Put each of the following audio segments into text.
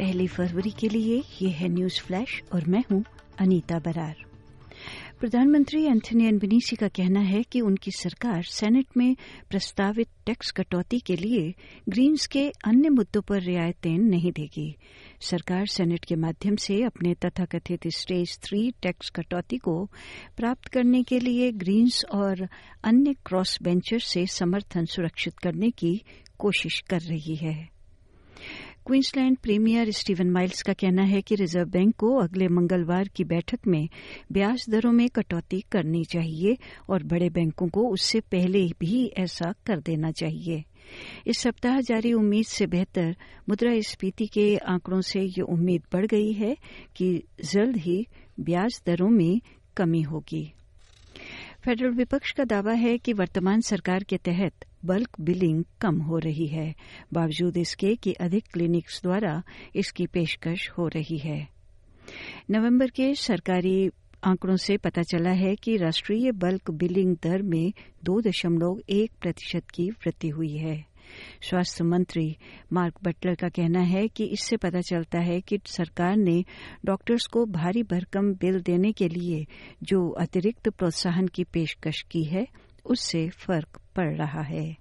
पहली फरवरी के लिए ये है न्यूज़ फ्लैश और मैं हूँ अनीता बरार। प्रधानमंत्री एंथनी एनबनीसी का कहना है कि उनकी सरकार सेनेट में प्रस्तावित टैक्स कटौती के लिए ग्रीन्स के अन्य मुद्दों पर रियायतें नहीं देगी। सरकार सेनेट के माध्यम से अपने तथाकथित स्टेज थ्री टैक्स कटौती को प्राप्त करने के लिए ग्रीन्स और अन्य क्रॉस बेंचर से समर्थन सुरक्षित करने की कोशिश कर रही है। क्वींसलैंड प्रीमियर स्टीवन माइल्स का कहना है कि रिज़र्व बैंक को अगले मंगलवार की बैठक में ब्याज दरों में कटौती करनी चाहिए और बड़े बैंकों को उससे पहले भी ऐसा कर देना चाहिए। इस सप्ताह जारी उम्मीद से बेहतर मुद्रास्फीति के आंकड़ों से ये उम्मीद बढ़ गई है कि जल्द ही ब्याज दरों में कमी होगी। फेडरल विपक्ष का दावा है कि वर्तमान सरकार के तहत बल्क बिलिंग कम हो रही है, बावजूद इसके कि अधिक क्लिनिक्स द्वारा इसकी पेशकश हो रही है। नवंबर के सरकारी आंकड़ों से पता चला है कि राष्ट्रीय बल्क बिलिंग दर में दो दशमलव एक प्रतिशत की वृद्धि हुई है। स्वास्थ्य मंत्री मार्क बटलर का कहना है कि इससे पता चलता है कि सरकार ने डॉक्टर्स को भारी भरकम बिल देने के लिए जो अतिरिक्त प्रोत्साहन की पेशकश की है, उससे फ़र्क पड़ रहा है।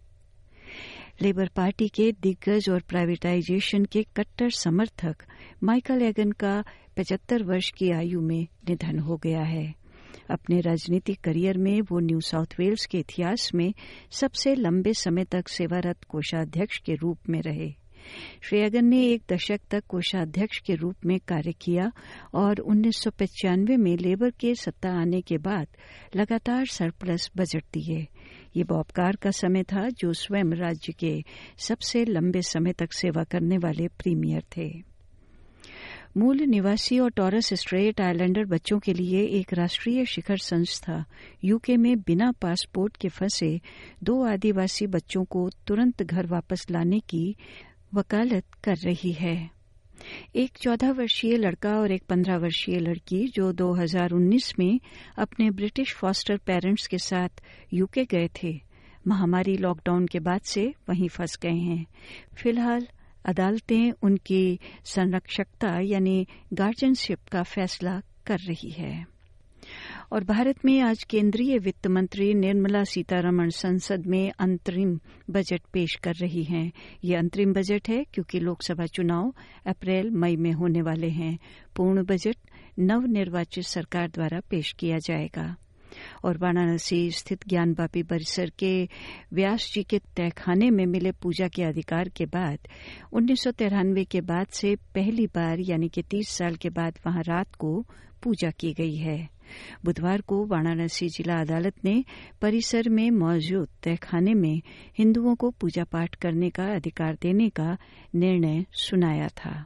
लेबर पार्टी के दिग्गज और प्राइवेटाइजेशन के कट्टर समर्थक माइकल एगन का पचहत्तर वर्ष की आयु में निधन हो गया है। अपने राजनीतिक करियर में वो न्यू साउथ वेल्स के इतिहास में सबसे लंबे समय तक सेवारत कोषाध्यक्ष के रूप में रहे। श्री अगन ने एक दशक तक कोषाध्यक्ष के रूप में कार्य किया और उन्नीस सौ पंचानवे में लेबर के सत्ता आने के बाद लगातार सरप्लस बजट दिए। ये बॉबकार का समय था जो स्वयं राज्य के सबसे लंबे समय तक सेवा करने वाले प्रीमियर थे। मूल निवासी और टॉरस स्ट्रेट आइलैंडर बच्चों के लिए एक राष्ट्रीय शिखर संस्था यूके में बिना पासपोर्ट के फंसे दो आदिवासी बच्चों को तुरंत घर वापस लाने की वकालत कर रही है। एक चौदह वर्षीय लड़का और एक पंद्रह वर्षीय लड़की जो 2019 में अपने ब्रिटिश फॉस्टर पेरेंट्स के साथ यूके गए थे। महामारी लॉकडाउन के बाद से वहीं फंस गए हैं। फ़िलहाल अदालतें उनकी संरक्षकता यानी गार्जियनशिप का फैसला कर रही है। और भारत में आज केंद्रीय वित्त मंत्री निर्मला सीतारमण संसद में अंतरिम बजट पेश कर रही हैं। ये अंतरिम बजट है क्योंकि लोकसभा चुनाव अप्रैल, मई में होने वाले हैं। पूर्ण बजट नवनिर्वाचित सरकार द्वारा पेश किया जाएगा। और वाराणसी स्थित ज्ञानवापी परिसर के व्यास जी के तहखाने में मिले पूजा के अधिकार के बाद, उन्नीस सौ तिरानवे के बाद से पहली बार, यानी कि तीस साल के बाद वहाँ रात को पूजा की गई है। बुधवार को वाराणसी जिला अदालत ने परिसर में मौजूद तहखाने में हिंदुओं को पूजा पाठ करने का अधिकार देने का निर्णय सुनाया था।